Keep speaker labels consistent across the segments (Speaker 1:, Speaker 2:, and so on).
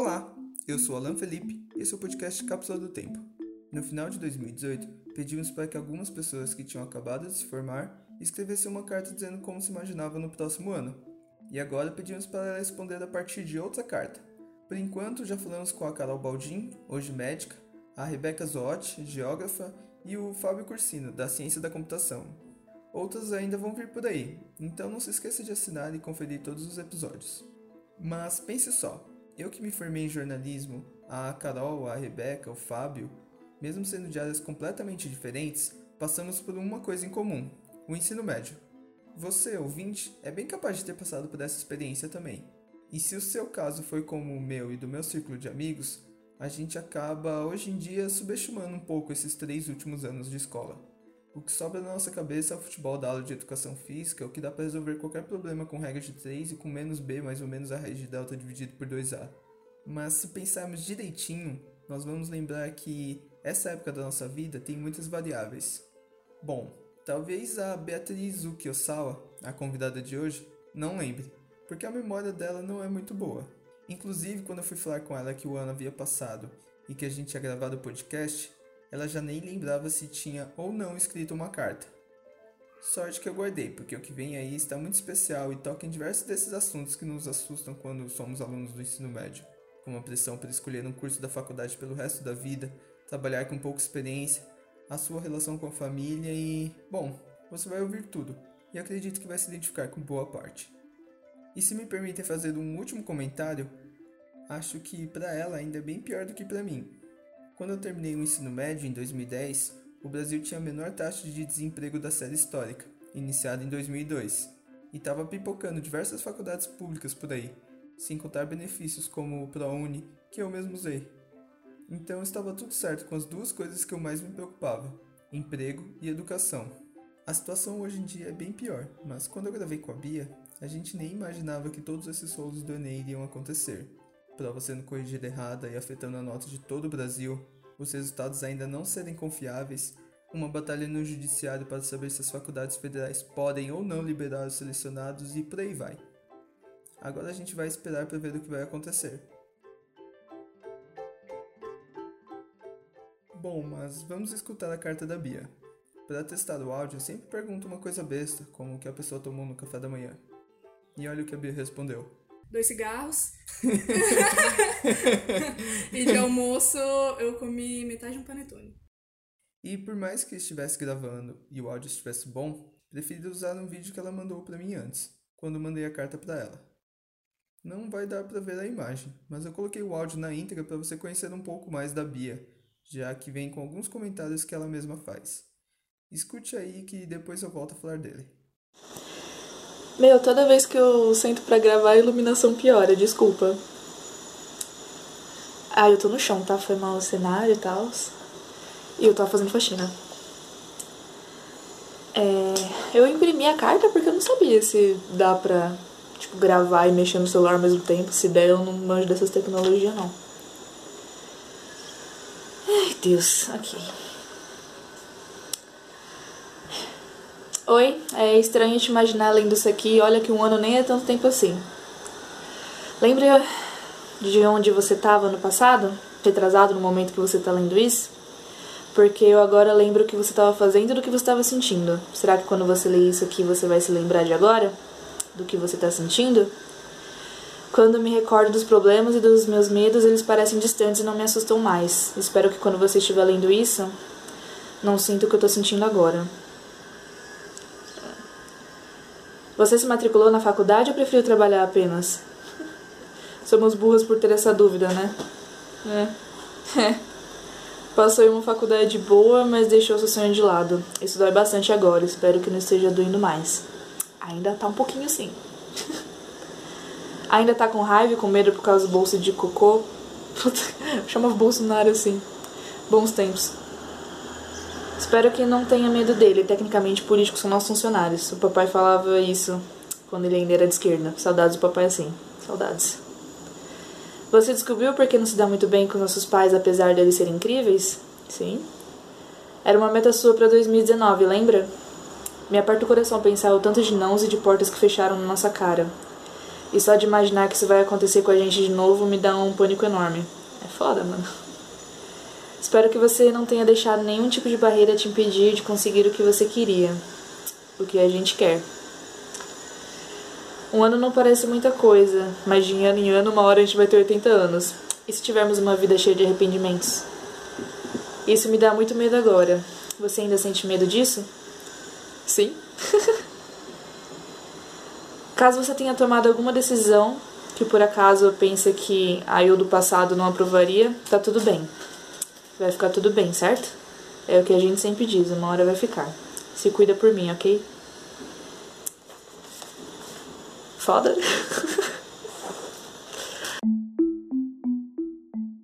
Speaker 1: Olá, eu sou Alan Felipe e esse é o podcast Cápsula do Tempo. No final de 2018, pedimos para que algumas pessoas que tinham acabado de se formar escrevessem uma carta dizendo como se imaginava no próximo ano. E agora pedimos para responder a partir de outra carta. Por enquanto, já falamos com a Carol Baldin, hoje médica, a Rebeca Zotti, geógrafa, e o Fábio Cursino, da Ciência da Computação. Outras ainda vão vir por aí, então não se esqueça de assinar e conferir todos os episódios. Mas pense só, eu que me formei em jornalismo, a Carol, a Rebeca, o Fábio, mesmo sendo de áreas completamente diferentes, passamos por uma coisa em comum: o ensino médio. Você, ouvinte, é bem capaz de ter passado por essa experiência também. E se o seu caso foi como o meu e do meu círculo de amigos, a gente acaba hoje em dia subestimando um pouco esses três últimos anos de escola. O que sobra na nossa cabeça é o futebol da aula de educação física, o que dá para resolver qualquer problema com regra de 3 e com menos B mais ou menos a raiz de delta dividido por 2A. Mas se pensarmos direitinho, nós vamos lembrar que essa época da nossa vida tem muitas variáveis. Bom, talvez a Beatriz Uki Osawa, a convidada de hoje, não lembre, porque a memória dela não é muito boa. Inclusive, quando eu fui falar com ela que o ano havia passado e que a gente tinha gravado o podcast, ela já nem lembrava se tinha ou não escrito uma carta. Sorte que eu guardei, porque o que vem aí está muito especial e toca em diversos desses assuntos que nos assustam quando somos alunos do ensino médio, como a pressão por escolher um curso da faculdade pelo resto da vida, trabalhar com pouca experiência, a sua relação com a família e, bom, você vai ouvir tudo e acredito que vai se identificar com boa parte. E se me permitem fazer um último comentário, acho que para ela ainda é bem pior do que para mim. Quando eu terminei o ensino médio em 2010, o Brasil tinha a menor taxa de desemprego da série histórica, iniciada em 2002, e estava pipocando diversas faculdades públicas por aí, sem contar benefícios como o ProUni, que eu mesmo usei. Então estava tudo certo com as duas coisas que eu mais me preocupava: emprego e educação. A situação hoje em dia é bem pior, mas quando eu gravei com a Bia, a gente nem imaginava que todos esses rolos do Enem iriam acontecer. Prova sendo corrigida errada e afetando a nota de todo o Brasil, os resultados ainda não serem confiáveis, uma batalha no judiciário para saber se as faculdades federais podem ou não liberar os selecionados e por aí vai. Agora a gente vai esperar para ver o que vai acontecer. Bom, mas vamos escutar a carta da Bia. Para testar o áudio, eu sempre pergunto uma coisa besta, como o que a pessoa tomou no café da manhã. E olha o que a Bia respondeu.
Speaker 2: Dois cigarros. e de almoço eu comi metade de um panetone.
Speaker 1: E por mais que estivesse gravando e o áudio estivesse bom, preferi usar um vídeo que ela mandou para mim antes, quando mandei a carta para ela. Não vai dar para ver a imagem, mas eu coloquei o áudio na íntegra para você conhecer um pouco mais da Bia, já que vem com alguns comentários que ela mesma faz. Escute aí que depois eu volto a falar dele.
Speaker 3: Meu, toda vez que eu sento para gravar, a iluminação piora, desculpa. Ah, eu tô no chão, tá? Foi mal o cenário e tal. E eu tava fazendo faxina. É, eu imprimi a carta porque eu não sabia se dá pra, tipo, gravar e mexer no celular ao mesmo tempo. Se der, eu não manjo dessas tecnologias, não. Ai, Deus. Aqui. Oi, é estranho te imaginar lendo isso aqui. Olha que um ano nem é tanto tempo assim. Lembra de onde você estava no passado? Retrasado no momento que você está lendo isso? Porque eu agora lembro o que você estava fazendo e do que você estava sentindo. Será que quando você lê isso aqui você vai se lembrar de agora? Do que você está sentindo? Quando me recordo dos problemas e dos meus medos, eles parecem distantes e não me assustam mais. Espero que quando você estiver lendo isso, não sinta o que eu estou sentindo agora. Você se matriculou na faculdade ou preferiu trabalhar apenas? Somos burras por ter essa dúvida, né? É. é. Passou em uma faculdade boa, mas deixou seu sonho de lado. Isso dói bastante agora, espero que não esteja doendo mais. Ainda tá um pouquinho sim. Ainda tá com raiva e com medo por causa do bolso de cocô? Chama Bolsonaro assim. Bons tempos. Espero que não tenha medo dele. Tecnicamente, políticos são nossos funcionários. O papai falava isso quando ele ainda era de esquerda. Saudades do papai assim. Saudades. Você descobriu por que não se dá muito bem com nossos pais, apesar deles serem incríveis? Sim. Era uma meta sua para 2019, lembra? Me aperta o coração pensar o tanto de nãos e de portas que fecharam na nossa cara.
Speaker 4: E só de imaginar que isso vai acontecer com a gente de novo me dá um pânico enorme. É foda, mano. Espero que você não tenha deixado nenhum tipo de barreira te impedir de conseguir o que você queria, o que a gente quer. Um ano não parece muita coisa, mas de ano em ano, uma hora a gente vai ter 80 anos. E se tivermos uma vida cheia de arrependimentos? Isso me dá muito medo agora. Você ainda sente medo disso? Sim. Caso você tenha tomado alguma decisão que por acaso pensa que a eu do passado não aprovaria, tá tudo bem. Vai ficar tudo bem, certo? É o que a gente sempre diz, uma hora vai ficar. Se cuida por mim, ok? Foda.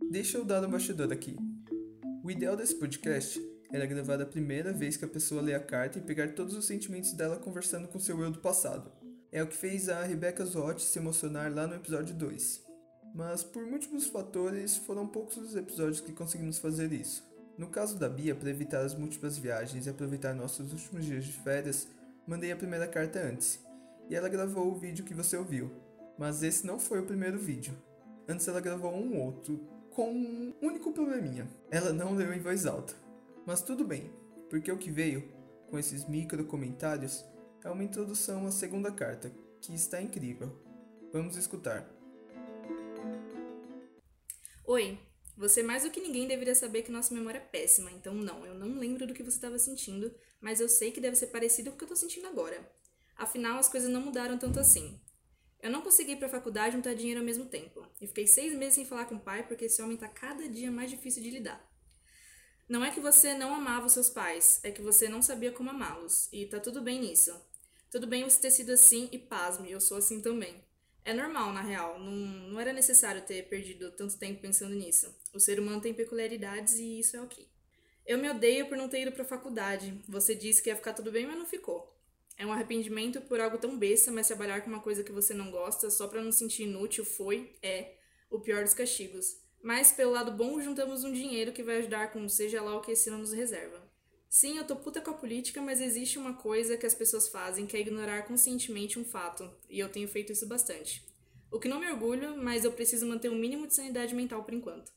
Speaker 1: Deixa eu dar um bastidor aqui. O ideal desse podcast era gravar a primeira vez que a pessoa lê a carta e pegar todos os sentimentos dela conversando com seu eu do passado. É o que fez a Rebecca Zott se emocionar lá no episódio 2. Mas por múltiplos fatores, foram poucos os episódios que conseguimos fazer isso. No caso da Bia, para evitar as múltiplas viagens e aproveitar nossos últimos dias de férias, mandei a primeira carta antes, e ela gravou o vídeo que você ouviu. Mas esse não foi o primeiro vídeo. Antes ela gravou um outro, com um único probleminha. Ela não leu em voz alta. Mas tudo bem, porque o que veio, com esses micro comentários, é uma introdução à segunda carta, que está incrível. Vamos escutar.
Speaker 3: Oi, você mais do que ninguém deveria saber que nossa memória é péssima, então não, eu não lembro do que você estava sentindo, mas eu sei que deve ser parecido com o que eu estou sentindo agora. Afinal, as coisas não mudaram tanto assim. Eu não consegui ir pra faculdade juntar dinheiro ao mesmo tempo, e fiquei seis meses sem falar com o pai porque esse homem tá cada dia mais difícil de lidar. Não é que você não amava os seus pais, é que você não sabia como amá-los, e tá tudo bem nisso. Tudo bem você ter sido assim e pasme, eu sou assim também. É normal, na real, não, não era necessário ter perdido tanto tempo pensando nisso. O ser humano tem peculiaridades e isso é ok. Eu me odeio por não ter ido pra faculdade. Você disse que ia ficar tudo bem, mas não ficou. É um arrependimento por algo tão besta, mas trabalhar com uma coisa que você não gosta só para não sentir inútil foi, é, o pior dos castigos. Mas, pelo lado bom, juntamos um dinheiro que vai ajudar com seja lá o que esse ano nos reserva. Sim, eu tô puta com a política, mas existe uma coisa que as pessoas fazem que é ignorar conscientemente um fato, e eu tenho feito isso bastante. O que não me orgulho, mas eu preciso manter um mínimo de sanidade mental por enquanto.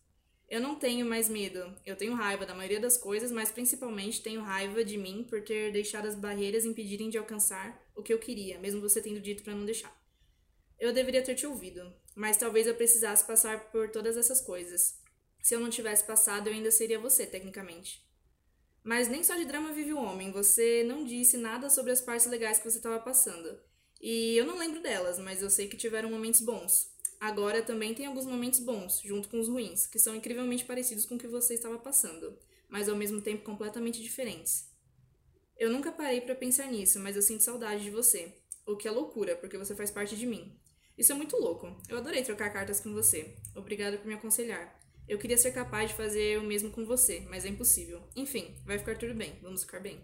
Speaker 3: Eu não tenho mais medo. Eu tenho raiva da maioria das coisas, mas principalmente tenho raiva de mim por ter deixado as barreiras impedirem de alcançar o que eu queria, mesmo você tendo dito para não deixar. Eu deveria ter te ouvido, mas talvez eu precisasse passar por todas essas coisas. Se eu não tivesse passado, eu ainda seria você, tecnicamente. Mas nem só de drama vive o homem. Você não disse nada sobre as partes legais que você estava passando. E eu não lembro delas, mas eu sei que tiveram momentos bons. Agora também tem alguns momentos bons, junto com os ruins, que são incrivelmente parecidos com o que você estava passando, mas ao mesmo tempo completamente diferentes. Eu nunca parei para pensar nisso, mas eu sinto saudade de você. O que é loucura, porque você faz parte de mim. Isso é muito louco. Eu adorei trocar cartas com você. Obrigada por me aconselhar. Eu queria ser capaz de fazer o mesmo com você, mas é impossível. Enfim, vai ficar tudo bem. Vamos ficar bem.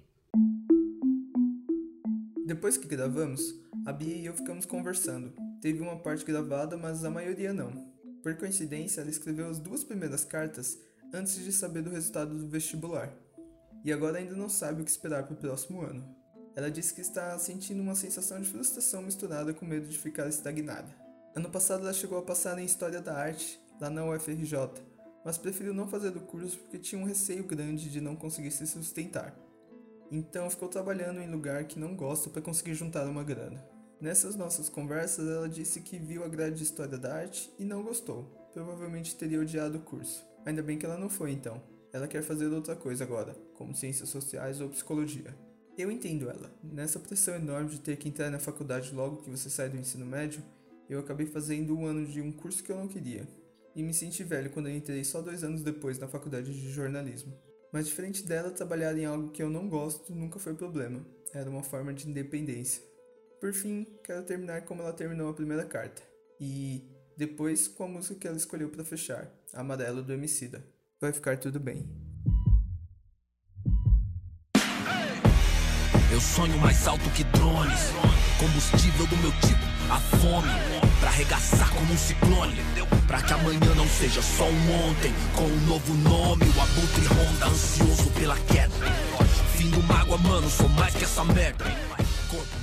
Speaker 1: Depois que gravamos, a Bia e eu ficamos conversando. Teve uma parte gravada, mas a maioria não. Por coincidência, ela escreveu as duas primeiras cartas antes de saber do resultado do vestibular. E agora ainda não sabe o que esperar para o próximo ano. Ela disse que está sentindo uma sensação de frustração misturada com medo de ficar estagnada. Ano passado ela chegou a passar em História da Arte, lá na UFRJ, mas preferiu não fazer o curso porque tinha um receio grande de não conseguir se sustentar. Então ficou trabalhando em lugar que não gosta para conseguir juntar uma grana. Nessas nossas conversas, ela disse que viu a grade de História da Arte e não gostou. Provavelmente teria odiado o curso. Ainda bem que ela não foi então. Ela quer fazer outra coisa agora, como ciências sociais ou psicologia. Eu entendo ela. Nessa pressão enorme de ter que entrar na faculdade logo que você sai do ensino médio, eu acabei fazendo um ano de um curso que eu não queria e me senti velho quando eu entrei só dois anos depois na faculdade de jornalismo. Mas diferente dela, trabalhar em algo que eu não gosto nunca foi problema. Era uma forma de independência. Por fim, quero terminar como ela terminou a primeira carta. E depois com a música que ela escolheu para fechar, Amarelo do Emicida. Vai ficar tudo bem.
Speaker 5: Eu sonho mais alto que drones. Combustível do meu tipo, a fome. Pra arregaçar como um ciclone. Pra que amanhã não seja só um ontem. Com um novo nome, o abutre ronda, ansioso pela queda. Fim do mágoa, mano, sou mais que essa merda. Corpo